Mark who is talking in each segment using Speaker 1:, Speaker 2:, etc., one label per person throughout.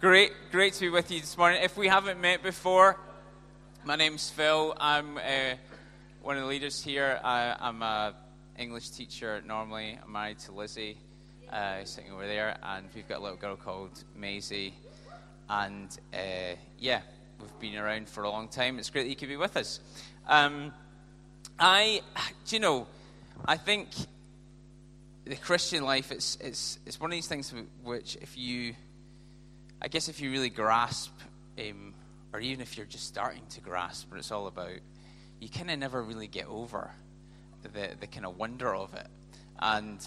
Speaker 1: Great, great to be with you this morning. If we haven't met before, my name's Phil. I'm uh, one of the leaders here. I, am an English teacher normally. I'm married to Lizzie, uh, sitting over there, and we've got a little girl called Maisie. And uh, yeah, we've been around for a long time. It's great that you could be with us. Um, I, do you know, I think the Christian life, it's, it's, it's one of these things which, if you I guess if you really grasp, um, or even if you're just starting to grasp what it's all about, you kind of never really get over the, the kind of wonder of it. And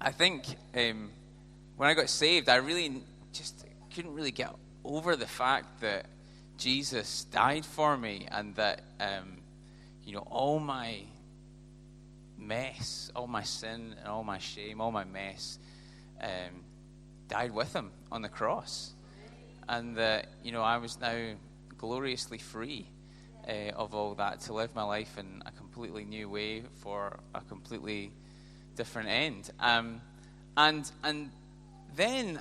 Speaker 1: I think um, when I got saved, I really just couldn't really get over the fact that Jesus died for me and that, um, you know, all my mess, all my sin, and all my shame, all my mess, um, died with him on the cross. And that, you know, I was now gloriously free uh, of all that to live my life in a completely new way for a completely different end. Um, and, and then,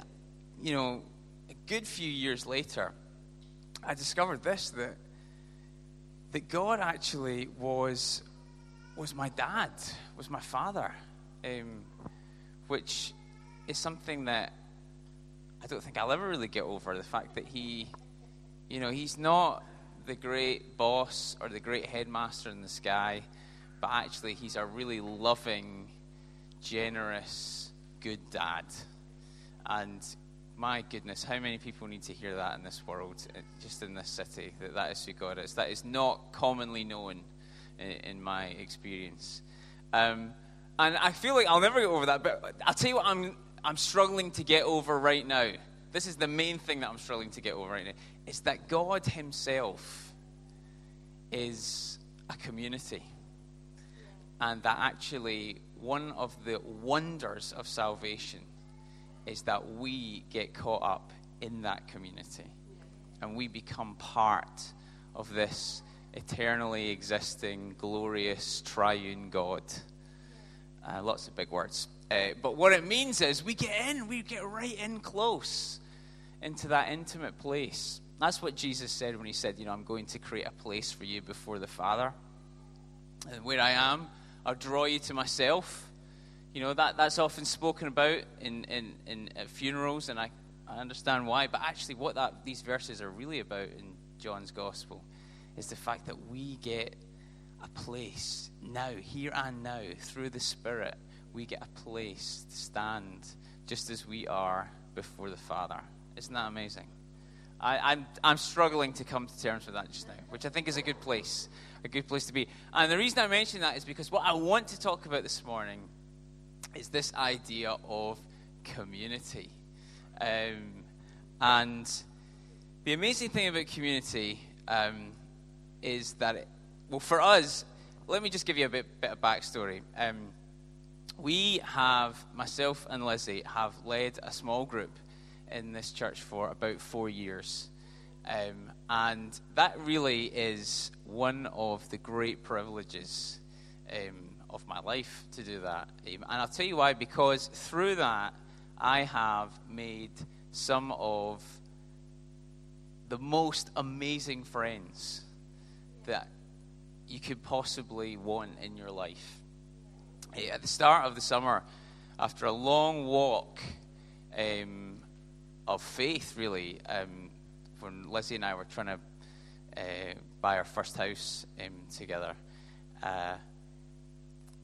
Speaker 1: you know, a good few years later, I discovered this that, that God actually was, was my dad, was my father, um, which is something that I don't think I'll ever really get over the fact that he, you know, he's not the great boss or the great headmaster in the sky, but actually he's a really loving, generous, good dad. And my goodness, how many people need to hear that in this world, uh, just in this city, that that is who God is? That is not commonly known in, in my experience. Um, and I feel like I'll never get over that, but I'll tell you what I'm I'm struggling to get over right now. This is the main thing that I'm struggling to get over right now. It's that God Himself is a community. And that actually, one of the wonders of salvation is that we get caught up in that community. And we become part of this eternally existing, glorious, triune God. Uh, lots of big words. Uh, but what it means is we get in, we get right in close into that intimate place. That's what Jesus said when he said, You know, I'm going to create a place for you before the Father. And where I am, I'll draw you to myself. You know, that, that's often spoken about in, in, in funerals, and I, I understand why. But actually, what that, these verses are really about in John's Gospel is the fact that we get a place now, here and now, through the Spirit we get a place to stand just as we are before the Father. Isn't that amazing? I, am I'm, I'm struggling to come to terms with that just now, which I think is a good place, a good place to be. And the reason I mention that is because what I want to talk about this morning is this idea of community. Um, and the amazing thing about community um, is that, it, well, for us, let me just give you a bit, bit of backstory. Um, we have, myself and Lizzie, have led a small group in this church for about four years. Um, and that really is one of the great privileges um, of my life to do that. Um, and I'll tell you why, because through that, I have made some of the most amazing friends that you could possibly want in your life at the start of the summer, after a long walk um, of faith, really, um, when Lizzie and I were trying to uh, buy our first house um, together, uh,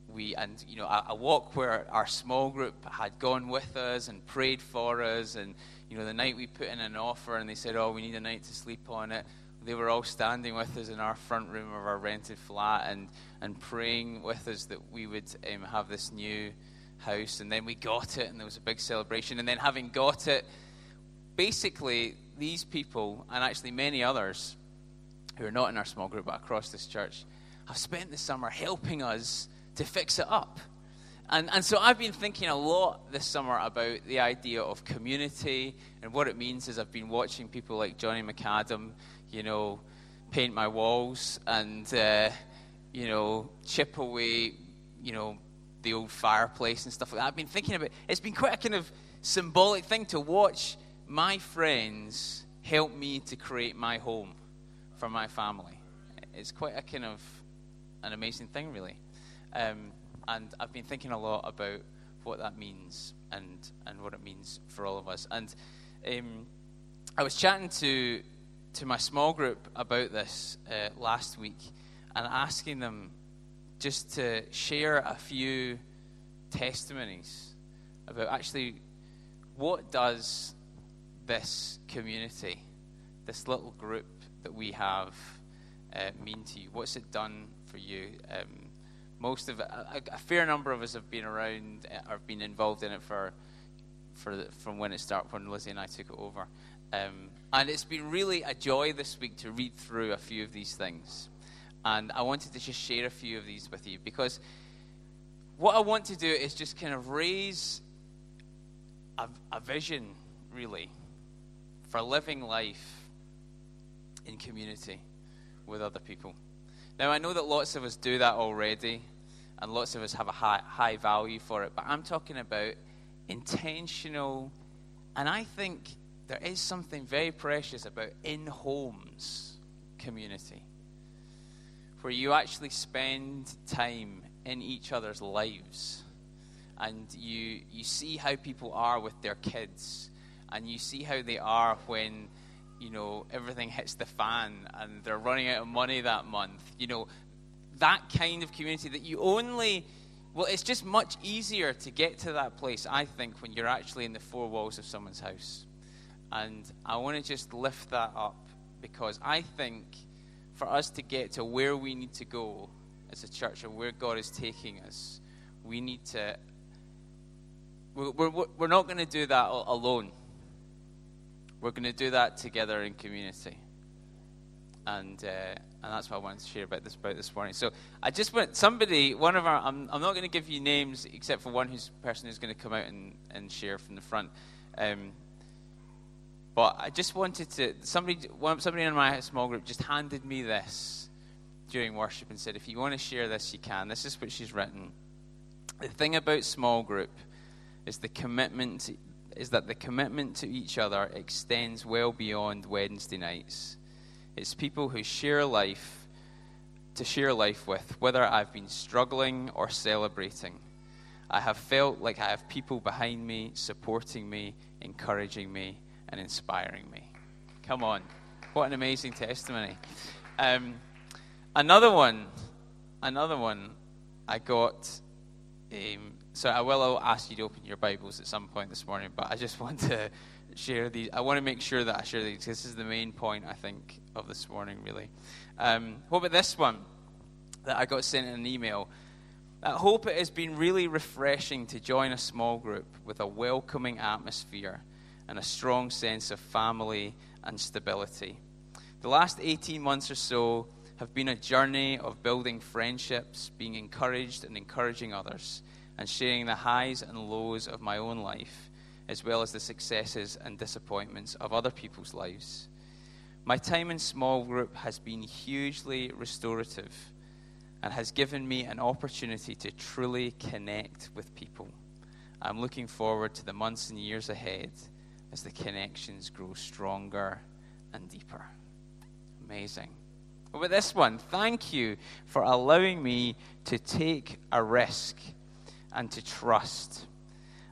Speaker 1: we and you know a, a, walk where our small group had gone with us and prayed for us, and you know the night we put in an offer and they said, "Oh, we need a night to sleep on it." They were all standing with us in our front room of our rented flat and, and praying with us that we would um, have this new house. And then we got it, and there was a big celebration. And then, having got it, basically, these people, and actually many others who are not in our small group but across this church, have spent the summer helping us to fix it up. And, and so I've been thinking a lot this summer about the idea of community and what it means as I've been watching people like Johnny McAdam you know, paint my walls and, uh, you know, chip away, you know, the old fireplace and stuff like that. I've been thinking about It's been quite a kind of symbolic thing to watch my friends help me to create my home for my family. It's quite a kind of an amazing thing, really. Um, and I've been thinking a lot about what that means and, and what it means for all of us. And um, I was chatting to, to my small group about this uh, last week and asking them just to share a few testimonies about actually what does this community, this little group that we have, uh, mean to you? What's it done for you? Um, most of a, a, fair number of us have been around uh, or been involved in it for for the, from when it started when Lizzie and I took it over. Um, and it's been really a joy this week to read through a few of these things. And I wanted to just share a few of these with you because what I want to do is just kind of raise a, a vision, really, for living life in community with other people. Now, I know that lots of us do that already, and lots of us have a high, high value for it, but I'm talking about intentional, and I think there is something very precious about in homes community, where you actually spend time in each other's lives and you you see how people are with their kids and you see how they are when you know everything hits the fan and they're running out of money that month. You know that kind of community that you only well it's just much easier to get to that place i think when you're actually in the four walls of someone's house and i want to just lift that up because i think for us to get to where we need to go as a church and where god is taking us we need to we're, we're, we're not going to do that alone we're going to do that together in community. And, uh, and that's what I wanted to share about this about this morning. So I just want somebody, one of our, I'm, I'm not going to give you names except for one who's person who's going to come out and, and share from the front. Um, but I just wanted to, somebody, somebody in my small group just handed me this during worship and said, if you want to share this, you can. This is what she's written. The thing about small group is the commitment is that the commitment to each other extends well beyond Wednesday nights. It's people who share life to share life with, whether I've been struggling or celebrating. I have felt like I have people behind me, supporting me, encouraging me, and inspiring me. Come on. What an amazing testimony. Um, another one, another one I got um, so I will ask you to open your Bibles at some point this morning, but I just want to share these. I want to make sure that I share these. This is the main point, I think, of this morning, really. Um, what about this one that I got sent in an email? I hope it has been really refreshing to join a small group with a welcoming atmosphere and a strong sense of family and stability. The last 18 months or so have been a journey of building friendships, being encouraged and encouraging others and sharing the highs and lows of my own life, as well as the successes and disappointments of other people's lives. My time in small group has been hugely restorative and has given me an opportunity to truly connect with people. I'm looking forward to the months and years ahead as the connections grow stronger and deeper. Amazing. About this one? Thank you for allowing me to take a risk and to trust,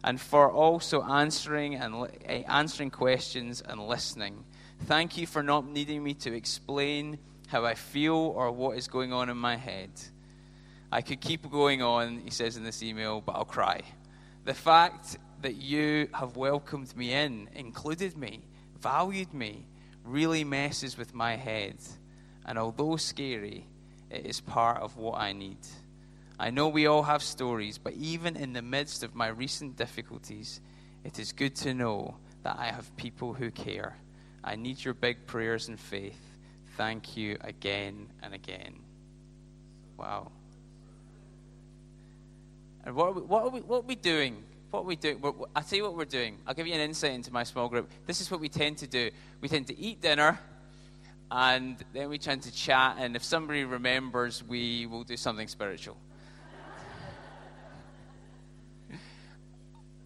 Speaker 1: and for also answering and eh, answering questions and listening. Thank you for not needing me to explain how I feel or what is going on in my head. I could keep going on, he says in this email, but I'll cry. The fact that you have welcomed me in, included me, valued me, really messes with my head. And although scary, it is part of what I need. I know we all have stories, but even in the midst of my recent difficulties, it is good to know that I have people who care. I need your big prayers and faith. Thank you again and again. Wow. And what are we, what are we, what are we doing? What are we doing? I'll tell you what we're doing. I'll give you an insight into my small group. This is what we tend to do. We tend to eat dinner, and then we tend to chat, and if somebody remembers, we will do something spiritual.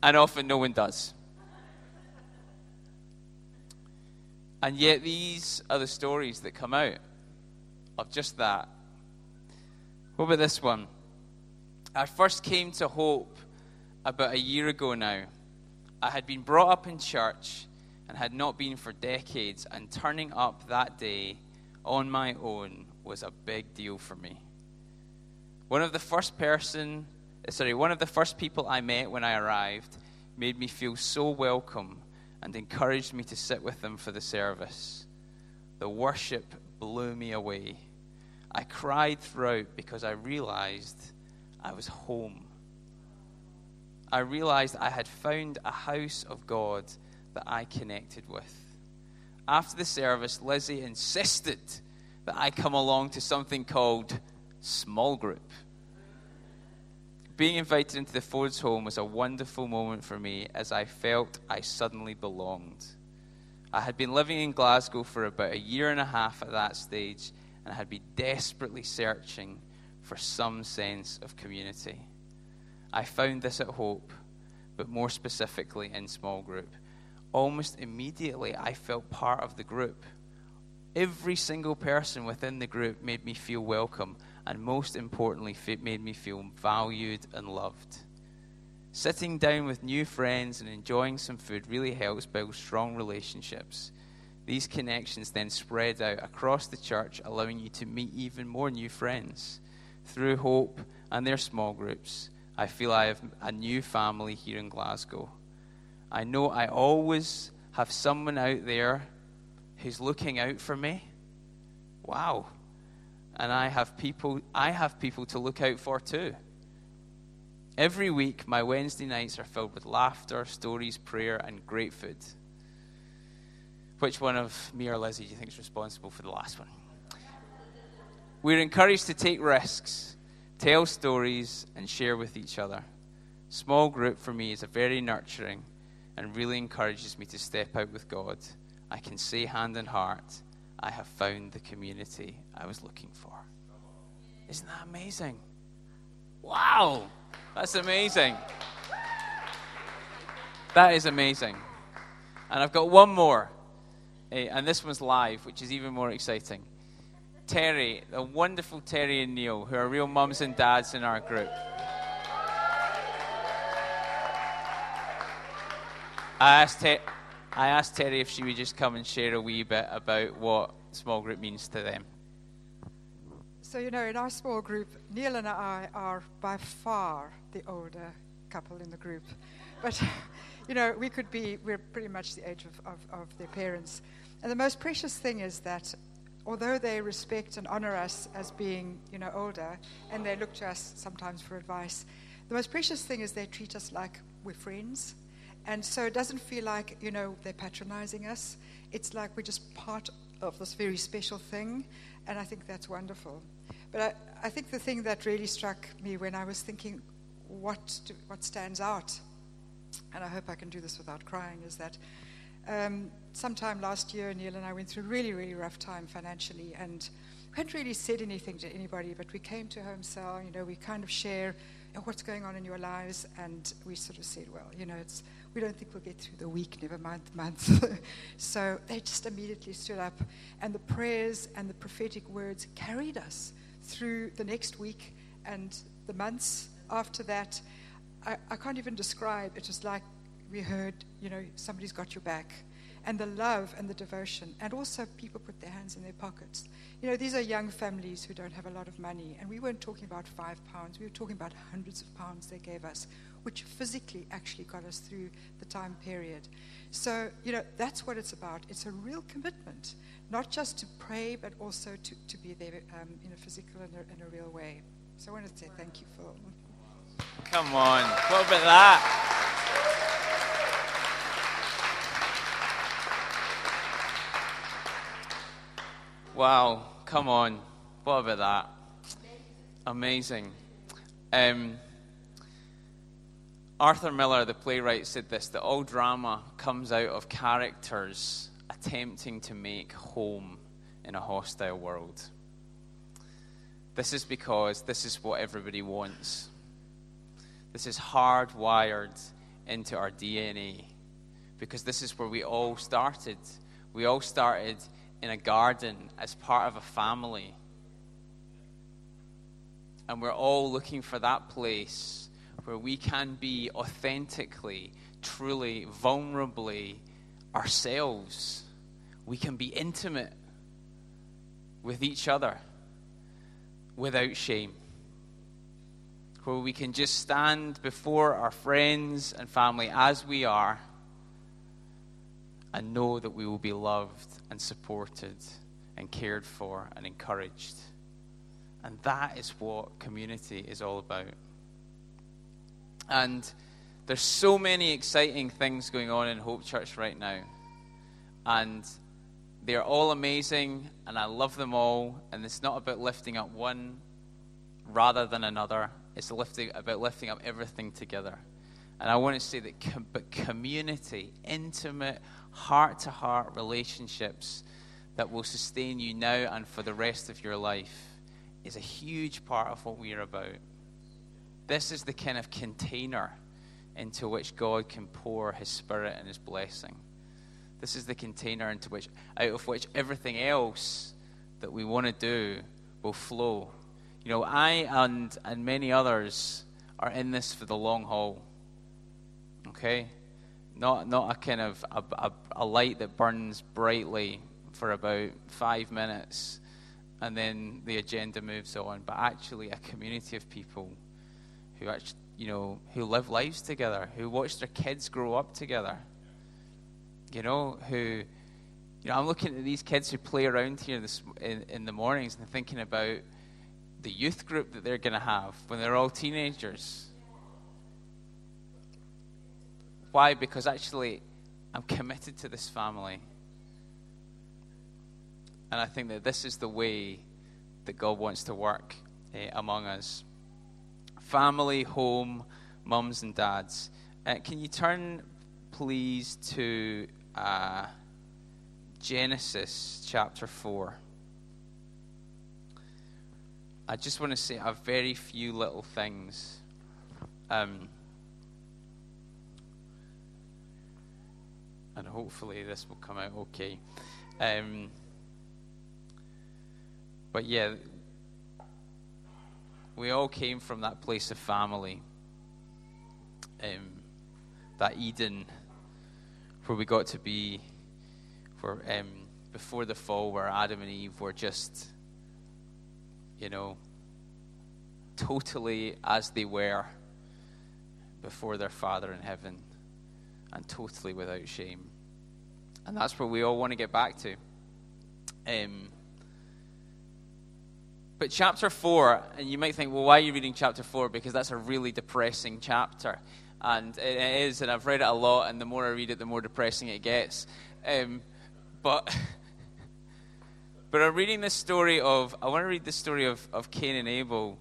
Speaker 1: And often no one does. And yet, these are the stories that come out of just that. What about this one? I first came to Hope about a year ago now. I had been brought up in church and had not been for decades, and turning up that day on my own was a big deal for me. One of the first person, sorry, one of the first people I met when I arrived made me feel so welcome and encouraged me to sit with them for the service. The worship blew me away. I cried throughout because I realized I was home. I realized I had found a house of God that I connected with. After the service, Lizzie insisted that I come along to something called small group. Being invited into the Fords home was a wonderful moment for me as I felt I suddenly belonged. I had been living in Glasgow for about a year and a half at that stage and had been desperately searching for some sense of community. I found this at Hope, but more specifically in small group. Almost immediately, I felt part of the group. Every single person within the group made me feel welcome, and most importantly, it made me feel valued and loved. Sitting down with new friends and enjoying some food really helps build strong relationships. These connections then spread out across the church, allowing you to meet even more new friends. Through Hope and their small groups, I feel I have a new family here in Glasgow. I know I always have someone out there who's looking out for me. Wow. And I have people I have people to look out for too. Every week my Wednesday nights are filled with laughter, stories, prayer and great food. Which one of me or Lizzie do you think is responsible for the last one? We're encouraged to take risks, tell stories, and share with each other. Small group for me is a very nurturing and really encourages me to step out with God I can say hand in heart, I have found the community I was looking for. Isn't that amazing? Wow, that's amazing. That is amazing. And I've got one more, eh, and this one's live, which is even more exciting. Terry, the wonderful Terry and Neil, who are real mums and dads in our group. I asked, Terry. I asked Terry if she would just come and share a wee bit about what small group means to them.
Speaker 2: So, you know, in our small group, Neil and I are by far the older couple in the group. But, you know, we could be, we're pretty much the age of, of, of their parents. And the most precious thing is that although they respect and honor us as being, you know, older, and they look to us sometimes for advice, the most precious thing is they treat us like we're friends and so it doesn't feel like, you know, they're patronizing us. It's like we're just part of this very special thing. And I think that's wonderful. But I, I think the thing that really struck me when I was thinking, what, do, what stands out, and I hope I can do this without crying, is that um, sometime last year, Neil and I went through a really, really rough time financially. And we hadn't really said anything to anybody, but we came to home cell, you know, we kind of share what's going on in your lives. And we sort of said, well, you know, it's we don't think we'll get through the week, never mind the month. so they just immediately stood up, and the prayers and the prophetic words carried us through the next week and the months after that. I, I can't even describe. It was like we heard, you know, somebody's got your back. And the love and the devotion, and also people put their hands in their pockets. You know, these are young families who don't have a lot of money, and we weren't talking about five pounds, we were talking about hundreds of pounds they gave us which physically actually got us through the time period. So, you know, that's what it's about. It's a real commitment, not just to pray, but also to, to be there um, in a physical and a, in a real way. So I want to say thank you, Phil.
Speaker 1: Come on, what about that? Wow, come on. What about that? Amazing. Um, Arthur Miller, the playwright, said this that all drama comes out of characters attempting to make home in a hostile world. This is because this is what everybody wants. This is hardwired into our DNA because this is where we all started. We all started in a garden as part of a family. And we're all looking for that place where we can be authentically, truly, vulnerably ourselves. We can be intimate with each other without shame. Where we can just stand before our friends and family as we are and know that we will be loved and supported and cared for and encouraged. And that is what community is all about. And there's so many exciting things going on in Hope Church right now. And they're all amazing, and I love them all. And it's not about lifting up one rather than another, it's lifting, about lifting up everything together. And I want to say that com- but community, intimate, heart to heart relationships that will sustain you now and for the rest of your life is a huge part of what we are about. This is the kind of container into which God can pour His Spirit and His blessing. This is the container into which, out of which everything else that we want to do will flow. You know, I and and many others are in this for the long haul. Okay, not not a kind of a, a, a light that burns brightly for about five minutes and then the agenda moves on, but actually a community of people who actually, you know, who live lives together, who watch their kids grow up together. You know, who, you know, I'm looking at these kids who play around here this, in, in the mornings and thinking about the youth group that they're going to have when they're all teenagers. Why? Because actually, I'm committed to this family. And I think that this is the way that God wants to work uh, among us. Family, home, mums and dads. Uh, can you turn, please, to uh, Genesis chapter 4? I just want to say a very few little things. Um, and hopefully this will come out okay. Um, but yeah, we all came from that place of family, um, that Eden, where we got to be, where um, before the fall, where Adam and Eve were just, you know, totally as they were before their Father in heaven, and totally without shame. And that's where we all want to get back to. Um, but chapter 4, and you might think, well, why are you reading chapter 4? Because that's a really depressing chapter. And it is, and I've read it a lot, and the more I read it, the more depressing it gets. Um, but, but I'm reading this story of, I want to read the story of, of Cain and Abel.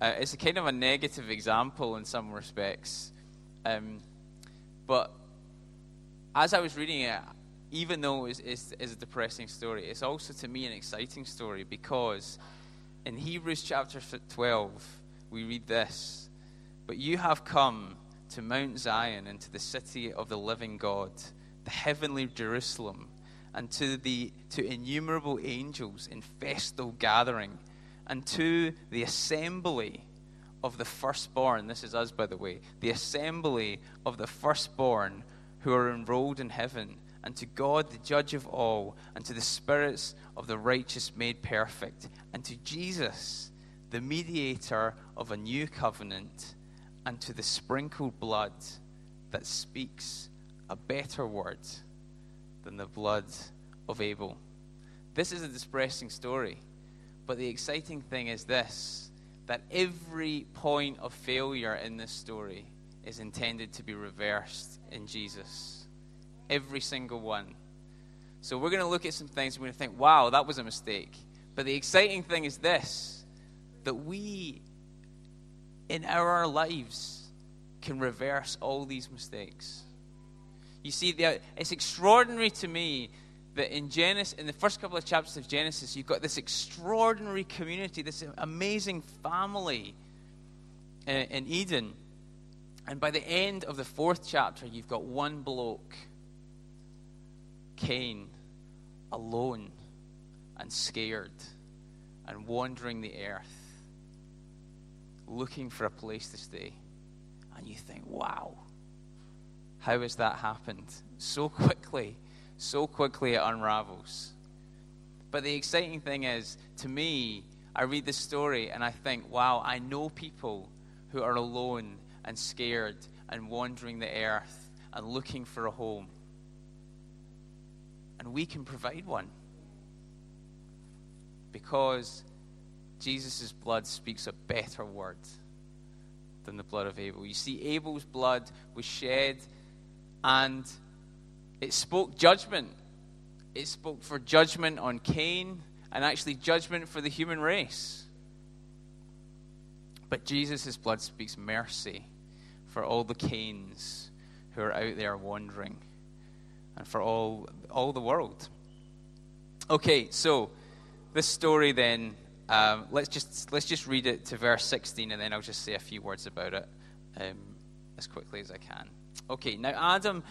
Speaker 1: Uh, it's a kind of a negative example in some respects. Um, but as I was reading it, even though it's, it's, it's a depressing story, it's also to me an exciting story because in Hebrews chapter 12, we read this But you have come to Mount Zion and to the city of the living God, the heavenly Jerusalem, and to the to innumerable angels in festal gathering, and to the assembly of the firstborn. This is us, by the way. The assembly of the firstborn who are enrolled in heaven, and to God, the judge of all, and to the spirits of the righteous made perfect, and to Jesus, the mediator of a new covenant, and to the sprinkled blood that speaks a better word than the blood of Abel. This is a depressing story, but the exciting thing is this that every point of failure in this story is intended to be reversed in Jesus. Every single one. So we're going to look at some things and we're going to think, wow, that was a mistake. But the exciting thing is this that we, in our lives, can reverse all these mistakes. You see, it's extraordinary to me that in Genesis, in the first couple of chapters of Genesis, you've got this extraordinary community, this amazing family uh, in Eden. And by the end of the fourth chapter, you've got one bloke Cain, alone and scared and wandering the earth, looking for a place to stay. And you think, wow, how has that happened? So quickly, so quickly it unravels. But the exciting thing is, to me, I read the story and I think, wow, I know people who are alone and scared and wandering the earth and looking for a home. And we can provide one. Because Jesus' blood speaks a better word than the blood of Abel. You see, Abel's blood was shed and it spoke judgment. It spoke for judgment on Cain and actually judgment for the human race. But Jesus' blood speaks mercy for all the Cains who are out there wandering and for all, all the world. Okay, so this story then, um, let's, just, let's just read it to verse 16 and then I'll just say a few words about it um, as quickly as I can. Okay, now Adam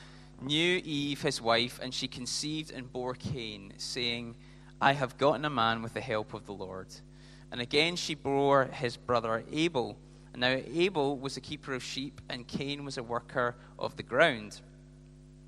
Speaker 1: knew Eve, his wife, and she conceived and bore Cain, saying, I have gotten a man with the help of the Lord. And again she bore his brother Abel. And now Abel was a keeper of sheep, and Cain was a worker of the ground.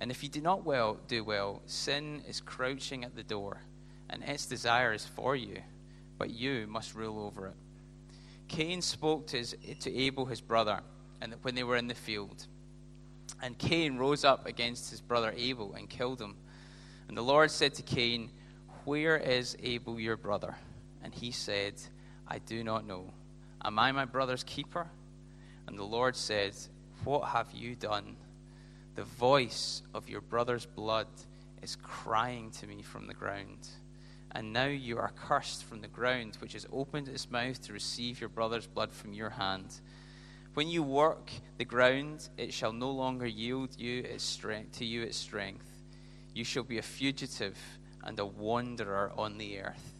Speaker 1: And if you do not well do well, sin is crouching at the door, and its desire is for you, but you must rule over it. Cain spoke to, his, to Abel his brother, and when they were in the field. And Cain rose up against his brother Abel and killed him. And the Lord said to Cain, Where is Abel your brother? And he said, I do not know. Am I my brother's keeper? And the Lord said, What have you done? The voice of your brother's blood is crying to me from the ground. And now you are cursed from the ground, which has opened its mouth to receive your brother's blood from your hand. When you work the ground, it shall no longer yield you its strength, to you its strength. You shall be a fugitive and a wanderer on the earth.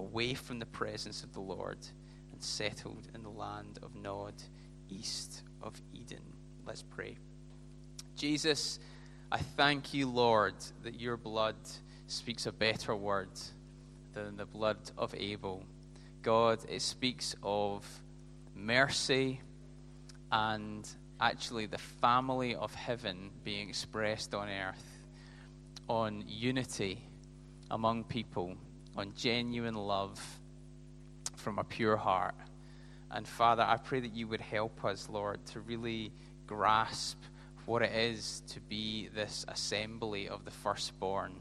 Speaker 1: away from the presence of the Lord, and settled in the land of Nod, east of Eden. Let's pray. Jesus, I thank you, Lord, that your blood speaks a better word than the blood of Abel. God, it speaks of mercy and actually the family of heaven being expressed on earth, on unity among people, on genuine love from a pure heart. And Father, I pray that you would help us, Lord, to really grasp what it is to be this assembly of the firstborn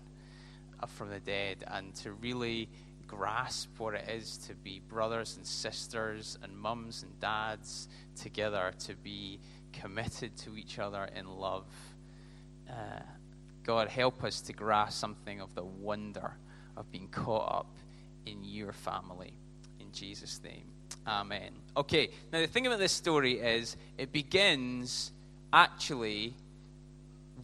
Speaker 1: from the dead and to really grasp what it is to be brothers and sisters and mums and dads together, to be committed to each other in love. Uh, God, help us to grasp something of the wonder of being caught up in your family. In Jesus' name. Amen. Okay, now the thing about this story is it begins actually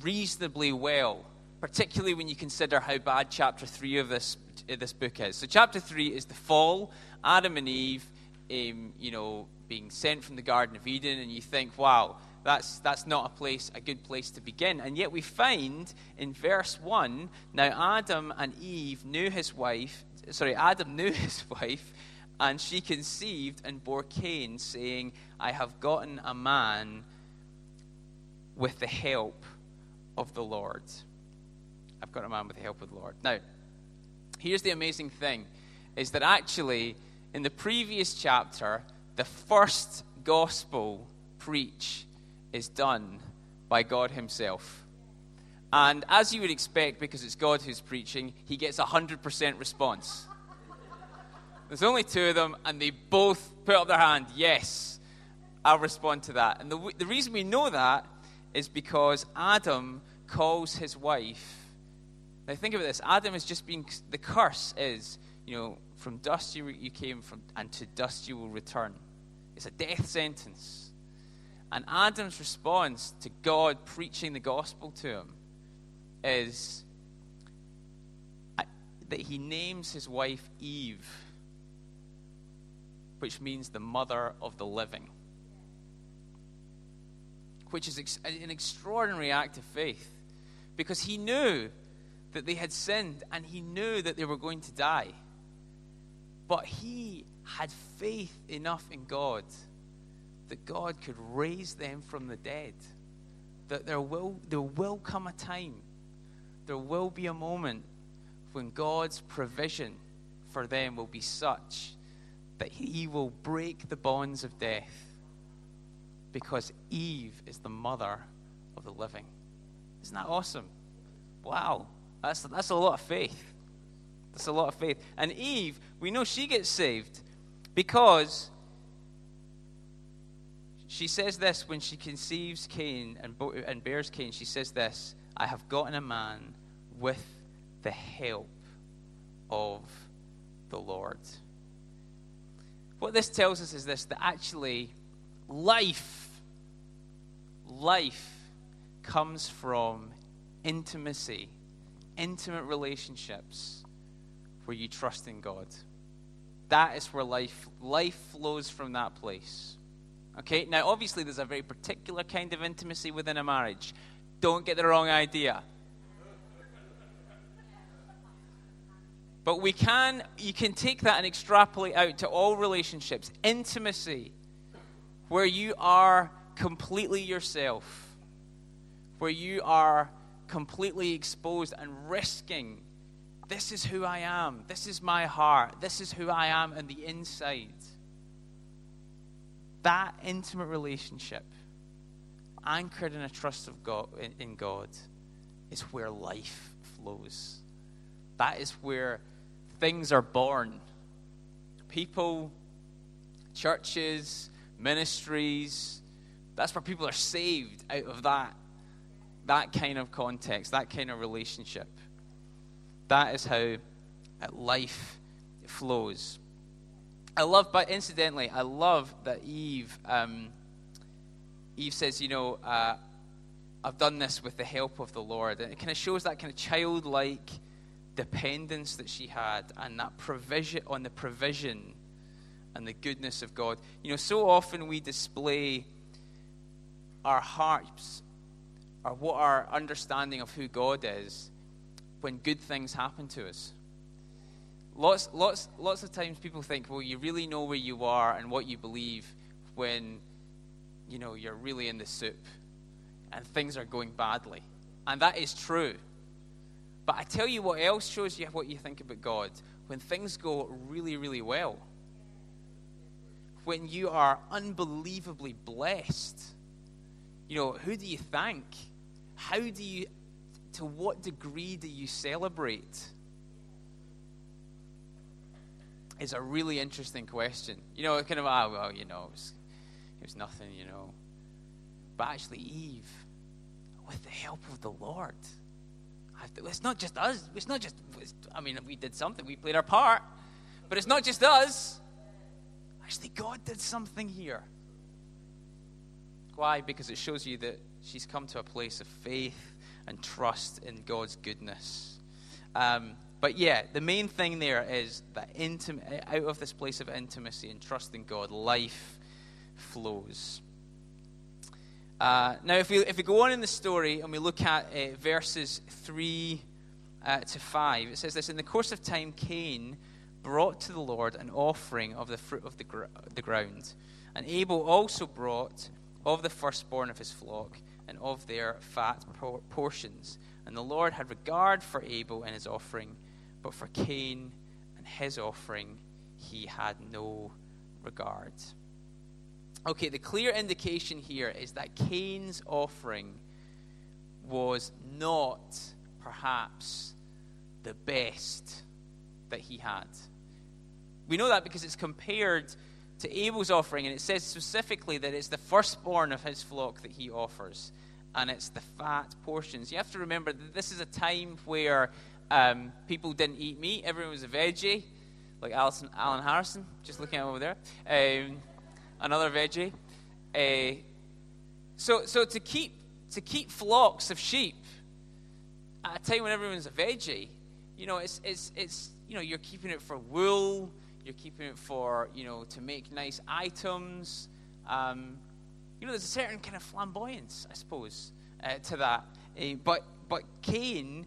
Speaker 1: reasonably well, particularly when you consider how bad chapter 3 of this this book is. So, chapter 3 is the fall, Adam and Eve, um, you know, being sent from the Garden of Eden, and you think, wow, that's, that's not a place, a good place to begin. And yet we find in verse 1 now Adam and Eve knew his wife, sorry, Adam knew his wife, and she conceived and bore Cain, saying, I have gotten a man with the help of the Lord. I've got a man with the help of the Lord. Now, Here's the amazing thing is that actually, in the previous chapter, the first gospel preach is done by God Himself. And as you would expect, because it's God who's preaching, he gets a 100% response. There's only two of them, and they both put up their hand, yes, I'll respond to that. And the, the reason we know that is because Adam calls his wife. Now, think about this Adam is just being, the curse is, you know, from dust you, you came from, and to dust you will return. It's a death sentence. And Adam's response to God preaching the gospel to him is that he names his wife Eve, which means the mother of the living, which is an extraordinary act of faith because he knew that they had sinned and he knew that they were going to die. But he had faith enough in God that God could raise them from the dead. That there will, there will come a time there will be a moment when God's provision for them will be such that He will break the bonds of death because Eve is the mother of the living. Isn't that awesome? Wow, that's, that's a lot of faith. That's a lot of faith. And Eve, we know she gets saved because she says this when she conceives Cain and, and bears Cain. She says this I have gotten a man with the help of the Lord. What this tells us is this that actually life, life comes from intimacy, intimate relationships where you trust in God. That is where life life flows from that place. Okay? Now obviously there's a very particular kind of intimacy within a marriage. Don't get the wrong idea. But we can, you can take that and extrapolate out to all relationships. Intimacy, where you are completely yourself, where you are completely exposed and risking this is who I am, this is my heart, this is who I am on the inside. That intimate relationship, anchored in a trust of God, in God, is where life flows. That is where things are born. People, churches, ministries, that's where people are saved out of that, that kind of context, that kind of relationship. That is how uh, life flows. I love, but incidentally, I love that Eve, um, Eve says, you know, uh, I've done this with the help of the Lord. And it kind of shows that kind of childlike dependence that she had and that provision on the provision and the goodness of God. You know, so often we display our hearts or what our understanding of who God is when good things happen to us. Lots, lots, lots of times people think, well, you really know where you are and what you believe when, you know, you're really in the soup and things are going badly. And that is true. But I tell you what else shows you what you think about God. When things go really, really well, when you are unbelievably blessed, you know, who do you thank? How do you, to what degree do you celebrate? Is a really interesting question. You know, kind of, ah, well, you know, it was, it was nothing, you know. But actually, Eve, with the help of the Lord, it's not just us. It's not just, I mean, we did something, we played our part, but it's not just us. Actually, God did something here. Why? Because it shows you that she's come to a place of faith and trust in God's goodness. Um, but yeah, the main thing there is that intim- out of this place of intimacy and trust in God, life flows. Uh, now, if we, if we go on in the story and we look at uh, verses 3 uh, to 5, it says this In the course of time, Cain brought to the Lord an offering of the fruit of the, gr- the ground. And Abel also brought of the firstborn of his flock and of their fat por- portions. And the Lord had regard for Abel and his offering, but for Cain and his offering he had no regard. Okay, the clear indication here is that Cain's offering was not perhaps the best that he had. We know that because it's compared to Abel's offering, and it says specifically that it's the firstborn of his flock that he offers, and it's the fat portions. You have to remember that this is a time where um, people didn't eat meat, everyone was a veggie, like Alison, Alan Harrison, just looking over there, um, another veggie. Uh, so, so to keep to keep flocks of sheep at a time when everyone's a veggie, you know, it's it's it's you know you're keeping it for wool you're keeping it for, you know, to make nice items. Um, you know, there's a certain kind of flamboyance, I suppose, uh, to that. Uh, but, but Cain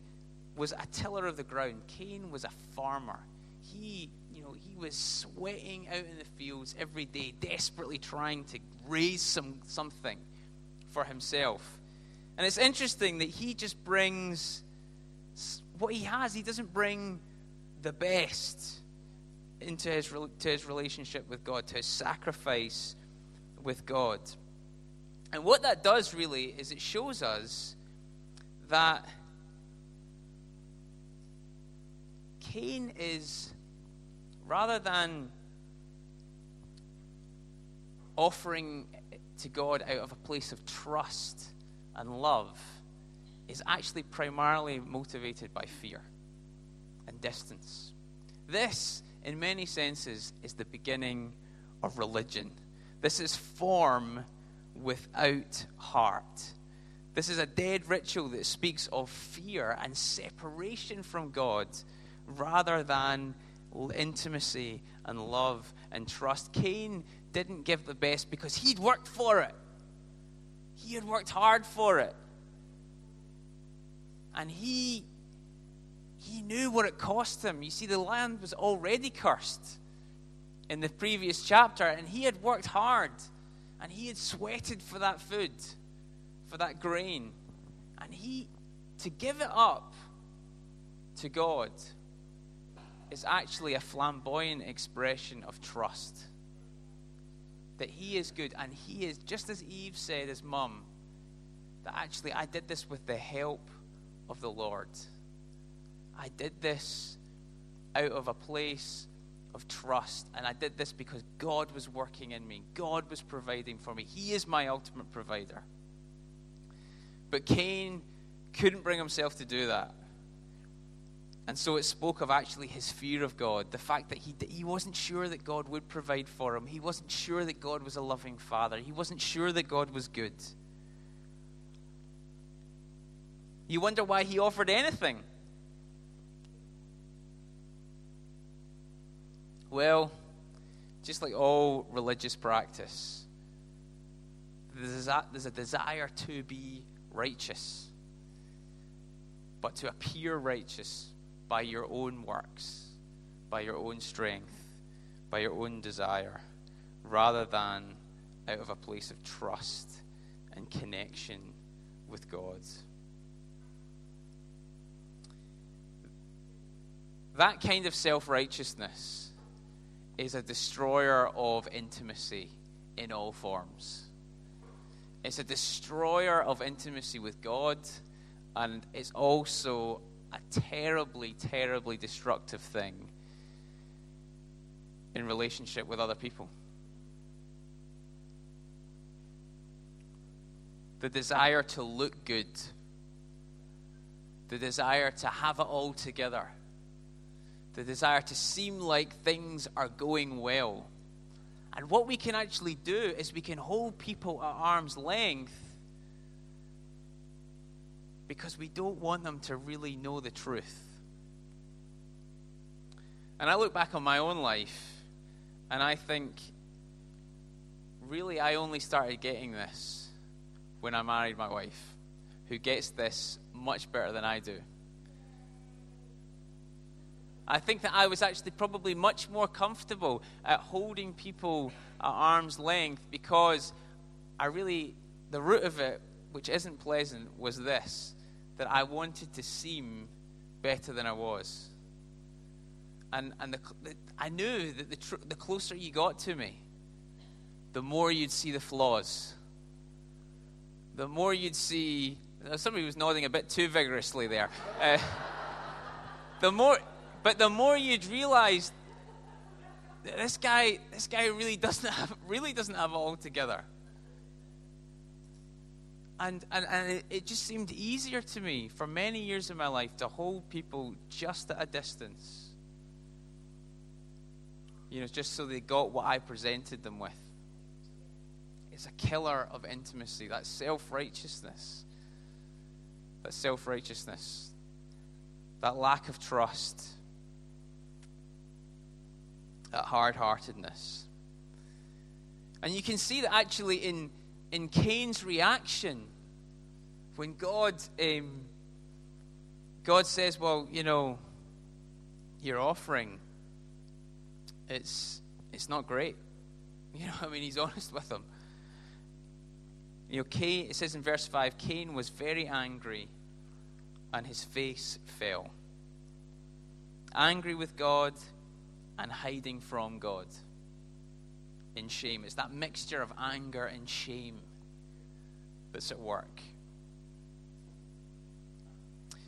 Speaker 1: was a tiller of the ground. Cain was a farmer. He, you know, he was sweating out in the fields every day, desperately trying to raise some, something for himself. And it's interesting that he just brings what he has. He doesn't bring the best into his, to his relationship with God, to his sacrifice with God. And what that does really is it shows us that Cain is, rather than offering to God out of a place of trust and love, is actually primarily motivated by fear and distance. This in many senses, is the beginning of religion. This is form without heart. This is a dead ritual that speaks of fear and separation from God rather than intimacy and love and trust. Cain didn't give the best because he'd worked for it, he had worked hard for it. And he he knew what it cost him. You see, the land was already cursed in the previous chapter, and he had worked hard and he had sweated for that food, for that grain. And he, to give it up to God, is actually a flamboyant expression of trust. That he is good, and he is, just as Eve said, his mum, that actually I did this with the help of the Lord. I did this out of a place of trust. And I did this because God was working in me, God was providing for me. He is my ultimate provider. But Cain couldn't bring himself to do that. And so it spoke of actually his fear of God, the fact that he, he wasn't sure that God would provide for him. He wasn't sure that God was a loving father. He wasn't sure that God was good. You wonder why he offered anything. Well, just like all religious practice, there's a desire to be righteous, but to appear righteous by your own works, by your own strength, by your own desire, rather than out of a place of trust and connection with God. That kind of self righteousness is a destroyer of intimacy in all forms. It's a destroyer of intimacy with God, and it's also a terribly, terribly destructive thing in relationship with other people. The desire to look good, the desire to have it all together the desire to seem like things are going well. And what we can actually do is we can hold people at arm's length because we don't want them to really know the truth. And I look back on my own life and I think, really, I only started getting this when I married my wife, who gets this much better than I do. I think that I was actually probably much more comfortable at holding people at arm's length because I really, the root of it, which isn't pleasant, was this that I wanted to seem better than I was. And, and the, the, I knew that the, tr- the closer you got to me, the more you'd see the flaws. The more you'd see. Somebody was nodding a bit too vigorously there. Uh, the more, but the more you'd realize this guy, this guy really doesn't have, really doesn't have it all together. And, and, and it, it just seemed easier to me for many years of my life to hold people just at a distance. You know, just so they got what I presented them with. It's a killer of intimacy, that self righteousness. That self righteousness. That lack of trust. That hard heartedness. And you can see that actually in in Cain's reaction, when God, um, God says, "Well, you know, your offering, it's it's not great." You know, I mean, he's honest with them. You know, Cain. It says in verse five, Cain was very angry, and his face fell. Angry with God, and hiding from God in shame. It's that mixture of anger and shame that's at work.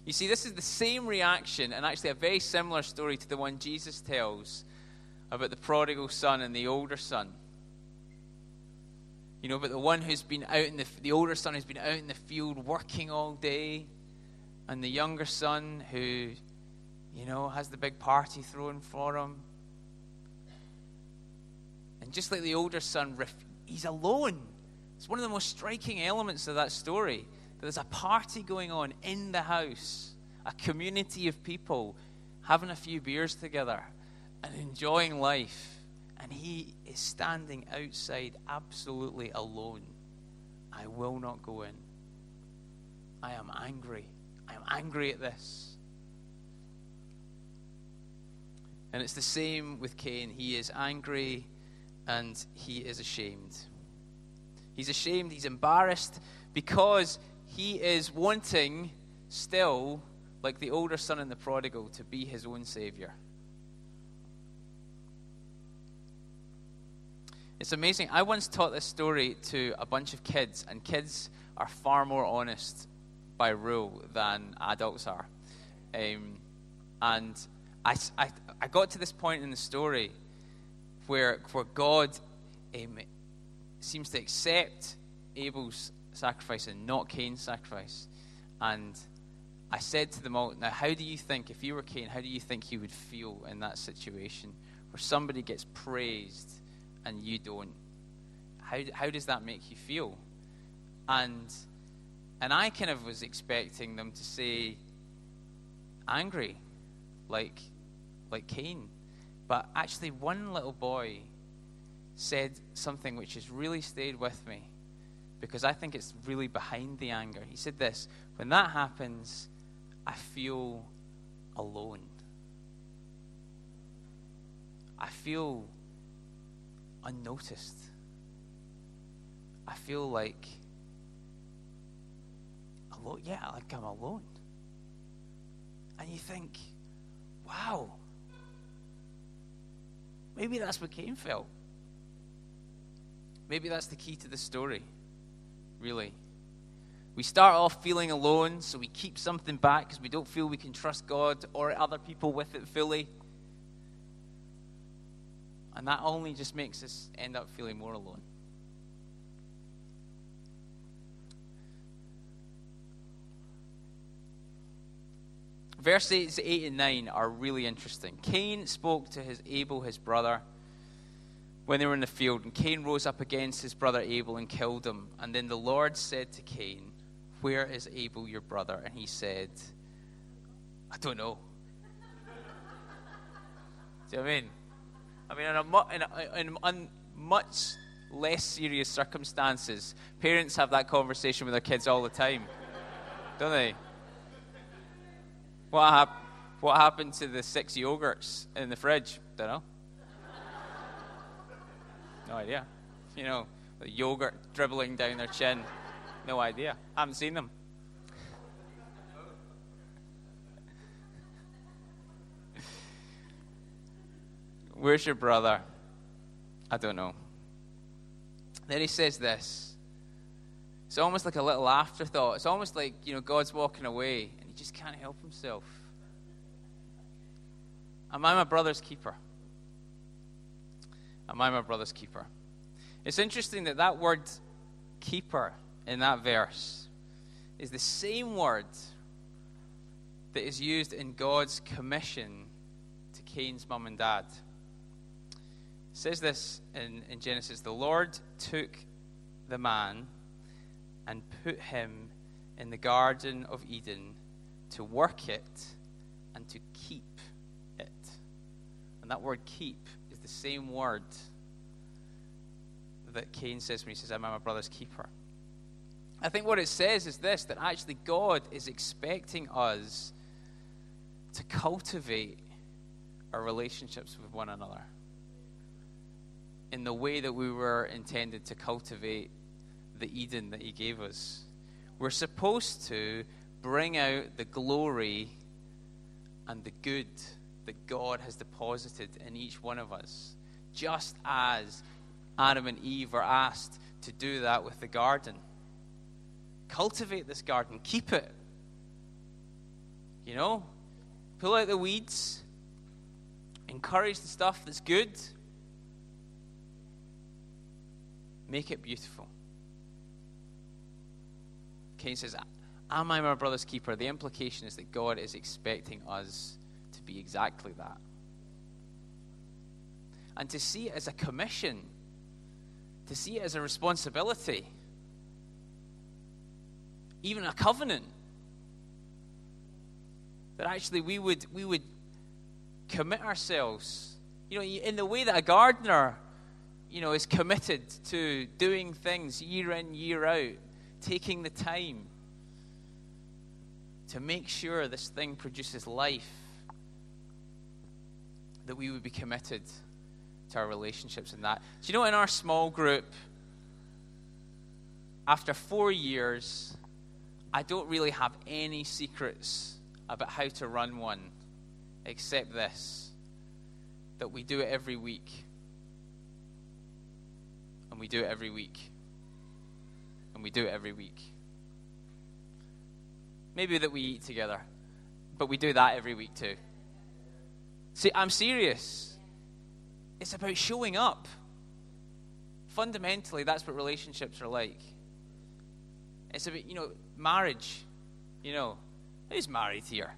Speaker 1: You see, this is the same reaction, and actually a very similar story to the one Jesus tells about the prodigal son and the older son. You know, but the one who's been out in the, the older son who's been out in the field working all day, and the younger son who, you know, has the big party thrown for him. And just like the older son, he's alone. It's one of the most striking elements of that story. That there's a party going on in the house, a community of people having a few beers together and enjoying life. And he is standing outside absolutely alone. I will not go in. I am angry. I am angry at this. And it's the same with Cain. He is angry and he is ashamed. He's ashamed, he's embarrassed because he is wanting still, like the older son and the prodigal, to be his own savior. It's amazing. I once taught this story to a bunch of kids, and kids are far more honest by rule than adults are. Um, and I, I, I got to this point in the story where, where God um, seems to accept Abel's sacrifice and not Cain's sacrifice. And I said to them all, Now, how do you think, if you were Cain, how do you think you would feel in that situation where somebody gets praised and you don't? How, how does that make you feel? And, and I kind of was expecting them to say, angry, like, like Cain. But actually, one little boy said something which has really stayed with me because I think it's really behind the anger. He said this When that happens, I feel alone. I feel unnoticed. I feel like alone. Yeah, like I'm alone. And you think, wow, Maybe that's what Cain felt. Maybe that's the key to the story, really. We start off feeling alone, so we keep something back because we don't feel we can trust God or other people with it fully. And that only just makes us end up feeling more alone. Verses 8 and 9 are really interesting. Cain spoke to his Abel, his brother, when they were in the field, and Cain rose up against his brother Abel and killed him. And then the Lord said to Cain, Where is Abel, your brother? And he said, I don't know. Do you know what I mean? I mean, in, a, in, a, in, much less serious circumstances, parents have that conversation with their kids all the time, don't they? What, hap- what happened to the six yogurts in the fridge? Don't know. No idea. You know, the yogurt dribbling down their chin. No idea. Haven't seen them. Where's your brother? I don't know. Then he says this. It's almost like a little afterthought. It's almost like, you know, God's walking away just can't help himself. Am I my brother's keeper? Am I my brother's keeper? It's interesting that that word keeper in that verse is the same word that is used in God's commission to Cain's mum and dad. It says this in, in Genesis The Lord took the man and put him in the Garden of Eden to work it and to keep it. And that word keep is the same word that Cain says when he says, I'm my brother's keeper. I think what it says is this that actually God is expecting us to cultivate our relationships with one another in the way that we were intended to cultivate the Eden that He gave us. We're supposed to bring out the glory and the good that God has deposited in each one of us, just as Adam and Eve were asked to do that with the garden. Cultivate this garden, keep it. You know, pull out the weeds, encourage the stuff that's good, make it beautiful. Cain says, Am I my brother's keeper? The implication is that God is expecting us to be exactly that. And to see it as a commission, to see it as a responsibility, even a covenant. That actually we would, we would commit ourselves, you know, in the way that a gardener, you know, is committed to doing things year in, year out taking the time to make sure this thing produces life, that we would be committed to our relationships in that. Do you know, in our small group, after four years, I don't really have any secrets about how to run one except this that we do it every week. And we do it every week and we do it every week. Maybe that we eat together, but we do that every week too. See, I'm serious. It's about showing up. Fundamentally, that's what relationships are like. It's about, you know, marriage. You know, who's married here?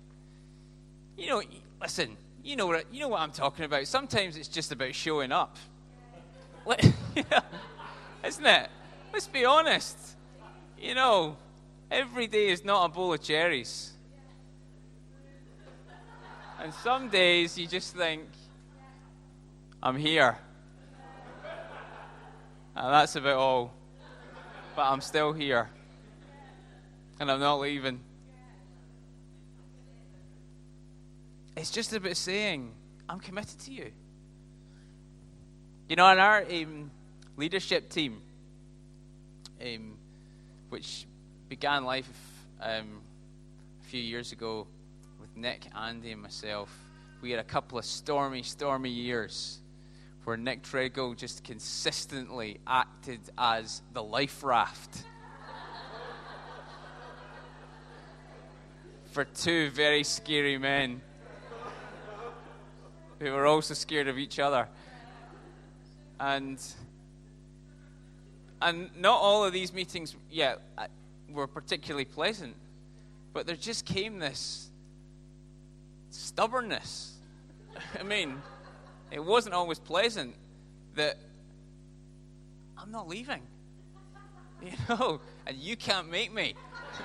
Speaker 1: You know, listen, you know what, you know what I'm talking about. Sometimes it's just about showing up. Isn't it? Let's be honest. You know, every day is not a bowl of cherries. And some days you just think, I'm here. And that's about all. But I'm still here. And I'm not leaving. It's just about saying, I'm committed to you. You know, in our um, leadership team, um, which began life um, a few years ago with Nick, Andy, and myself. We had a couple of stormy, stormy years where Nick Treadgill just consistently acted as the life raft. for two very scary men who were also scared of each other. And and not all of these meetings, yeah, were particularly pleasant, but there just came this stubbornness. I mean, it wasn't always pleasant that I'm not leaving. You know, and you can't make me.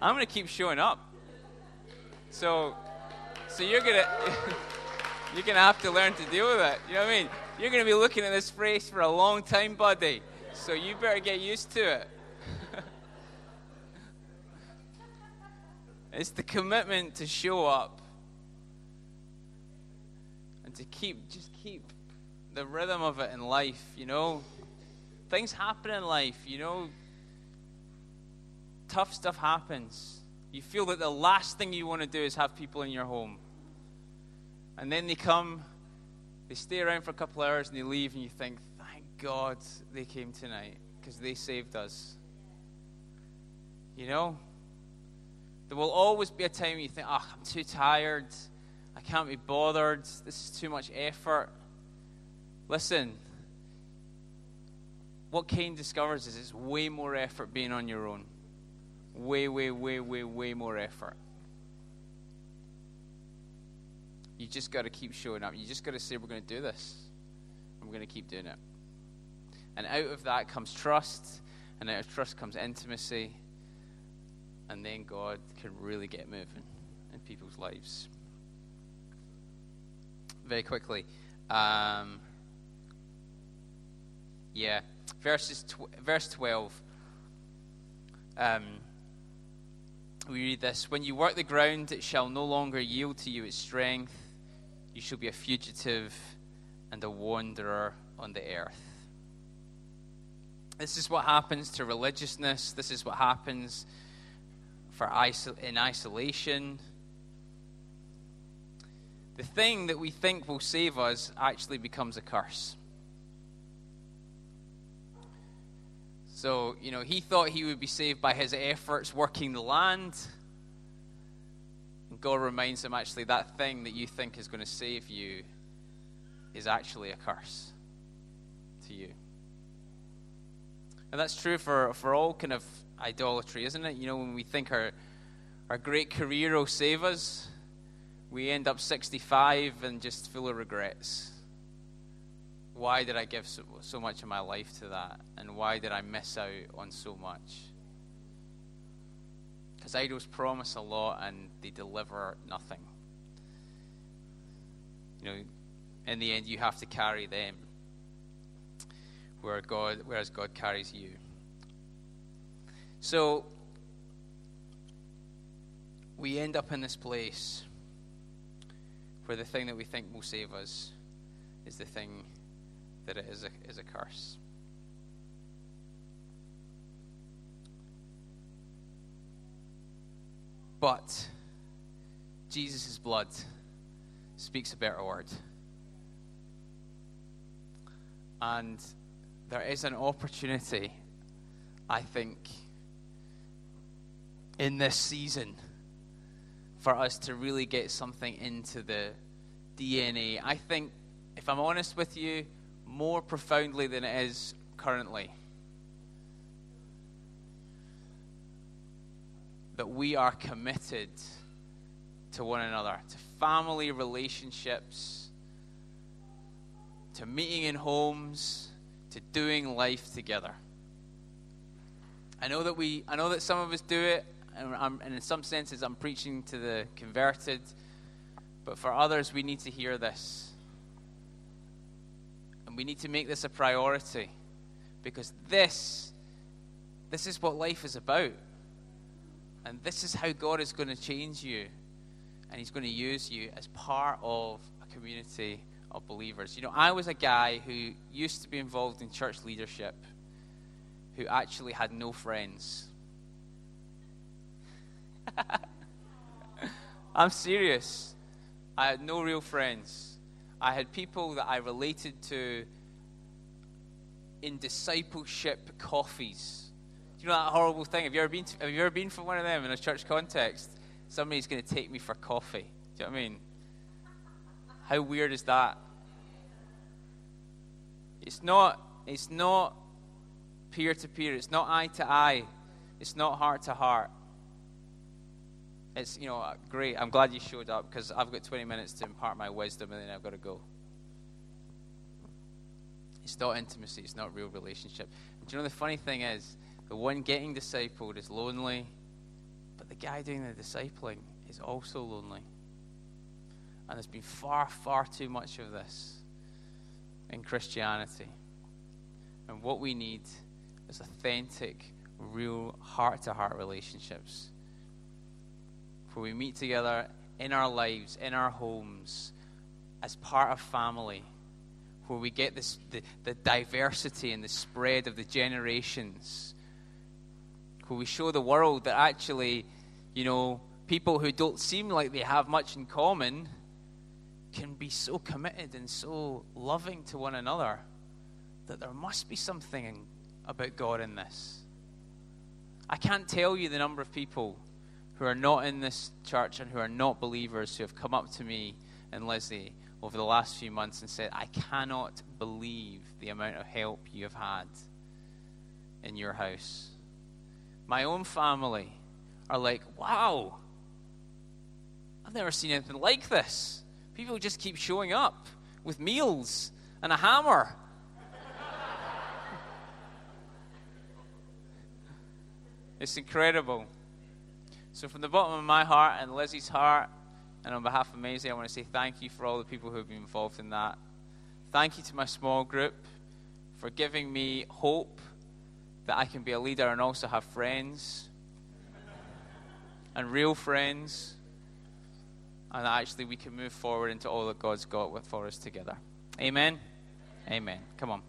Speaker 1: I'm going to keep showing up. So, so you're going to. You're going to have to learn to deal with it. You know what I mean? You're going to be looking at this phrase for a long time, buddy. So you better get used to it. it's the commitment to show up and to keep, just keep the rhythm of it in life, you know? Things happen in life, you know? Tough stuff happens. You feel that the last thing you want to do is have people in your home. And then they come, they stay around for a couple hours and they leave, and you think, thank God they came tonight because they saved us. You know? There will always be a time you think, oh, I'm too tired. I can't be bothered. This is too much effort. Listen, what Cain discovers is it's way more effort being on your own. Way, way, way, way, way more effort. You just got to keep showing up. You just got to say, we're going to do this. And we're going to keep doing it. And out of that comes trust. And out of trust comes intimacy. And then God can really get moving in people's lives. Very quickly. Um, yeah. Verses tw- verse 12. Um, we read this When you work the ground, it shall no longer yield to you its strength. You shall be a fugitive and a wanderer on the earth. This is what happens to religiousness. This is what happens for in isolation. The thing that we think will save us actually becomes a curse. So, you know, he thought he would be saved by his efforts working the land. God reminds him actually that thing that you think is going to save you is actually a curse to you. And that's true for, for all kind of idolatry, isn't it? You know, when we think our, our great career will save us, we end up 65 and just full of regrets. Why did I give so, so much of my life to that? And why did I miss out on so much? Because idols promise a lot and they deliver nothing. You know, in the end, you have to carry them, where God, whereas God carries you. So we end up in this place where the thing that we think will save us is the thing that it is a, is a curse. But Jesus' blood speaks a better word. And there is an opportunity, I think, in this season for us to really get something into the DNA. I think, if I'm honest with you, more profoundly than it is currently. That we are committed to one another, to family relationships, to meeting in homes, to doing life together. I know that we, I know that some of us do it, and, and in some senses, I'm preaching to the converted. But for others, we need to hear this and we need to make this a priority because this this is what life is about. And this is how God is going to change you. And He's going to use you as part of a community of believers. You know, I was a guy who used to be involved in church leadership who actually had no friends. I'm serious. I had no real friends. I had people that I related to in discipleship coffees. You know that horrible thing? Have you ever been, to, have you ever been for one of them in a church context? Somebody's going to take me for coffee. Do you know what I mean? How weird is that? It's not, it's not peer to peer. It's not eye to eye. It's not heart to heart it's, you know, great. I'm glad you showed up because I've got 20 minutes to impart my wisdom and then I've got to go. It's not intimacy, it's not real relationship. Do you know the funny thing is, the one getting discipled is lonely, but the guy doing the discipling is also lonely. And there's been far, far too much of this in Christianity. And what we need is authentic, real, heart to heart relationships where we meet together in our lives, in our homes, as part of family, where we get this, the, the diversity and the spread of the generations, where we show the world that actually you know, people who don't seem like they have much in common can be so committed and so loving to one another that there must be something about God in this. I can't tell you the number of people who are not in this church and who are not believers who have come up to me and Leslie over the last few months and said, I cannot believe the amount of help you have had in your house. My own family are like, wow, I've never seen anything like this. People just keep showing up with meals and a hammer. it's incredible. So, from the bottom of my heart and Lizzie's heart, and on behalf of Maisie, I want to say thank you for all the people who have been involved in that. Thank you to my small group for giving me hope that I can be a leader and also have friends and real friends and actually we can move forward into all that God's got for us together. Amen. Amen. Come on.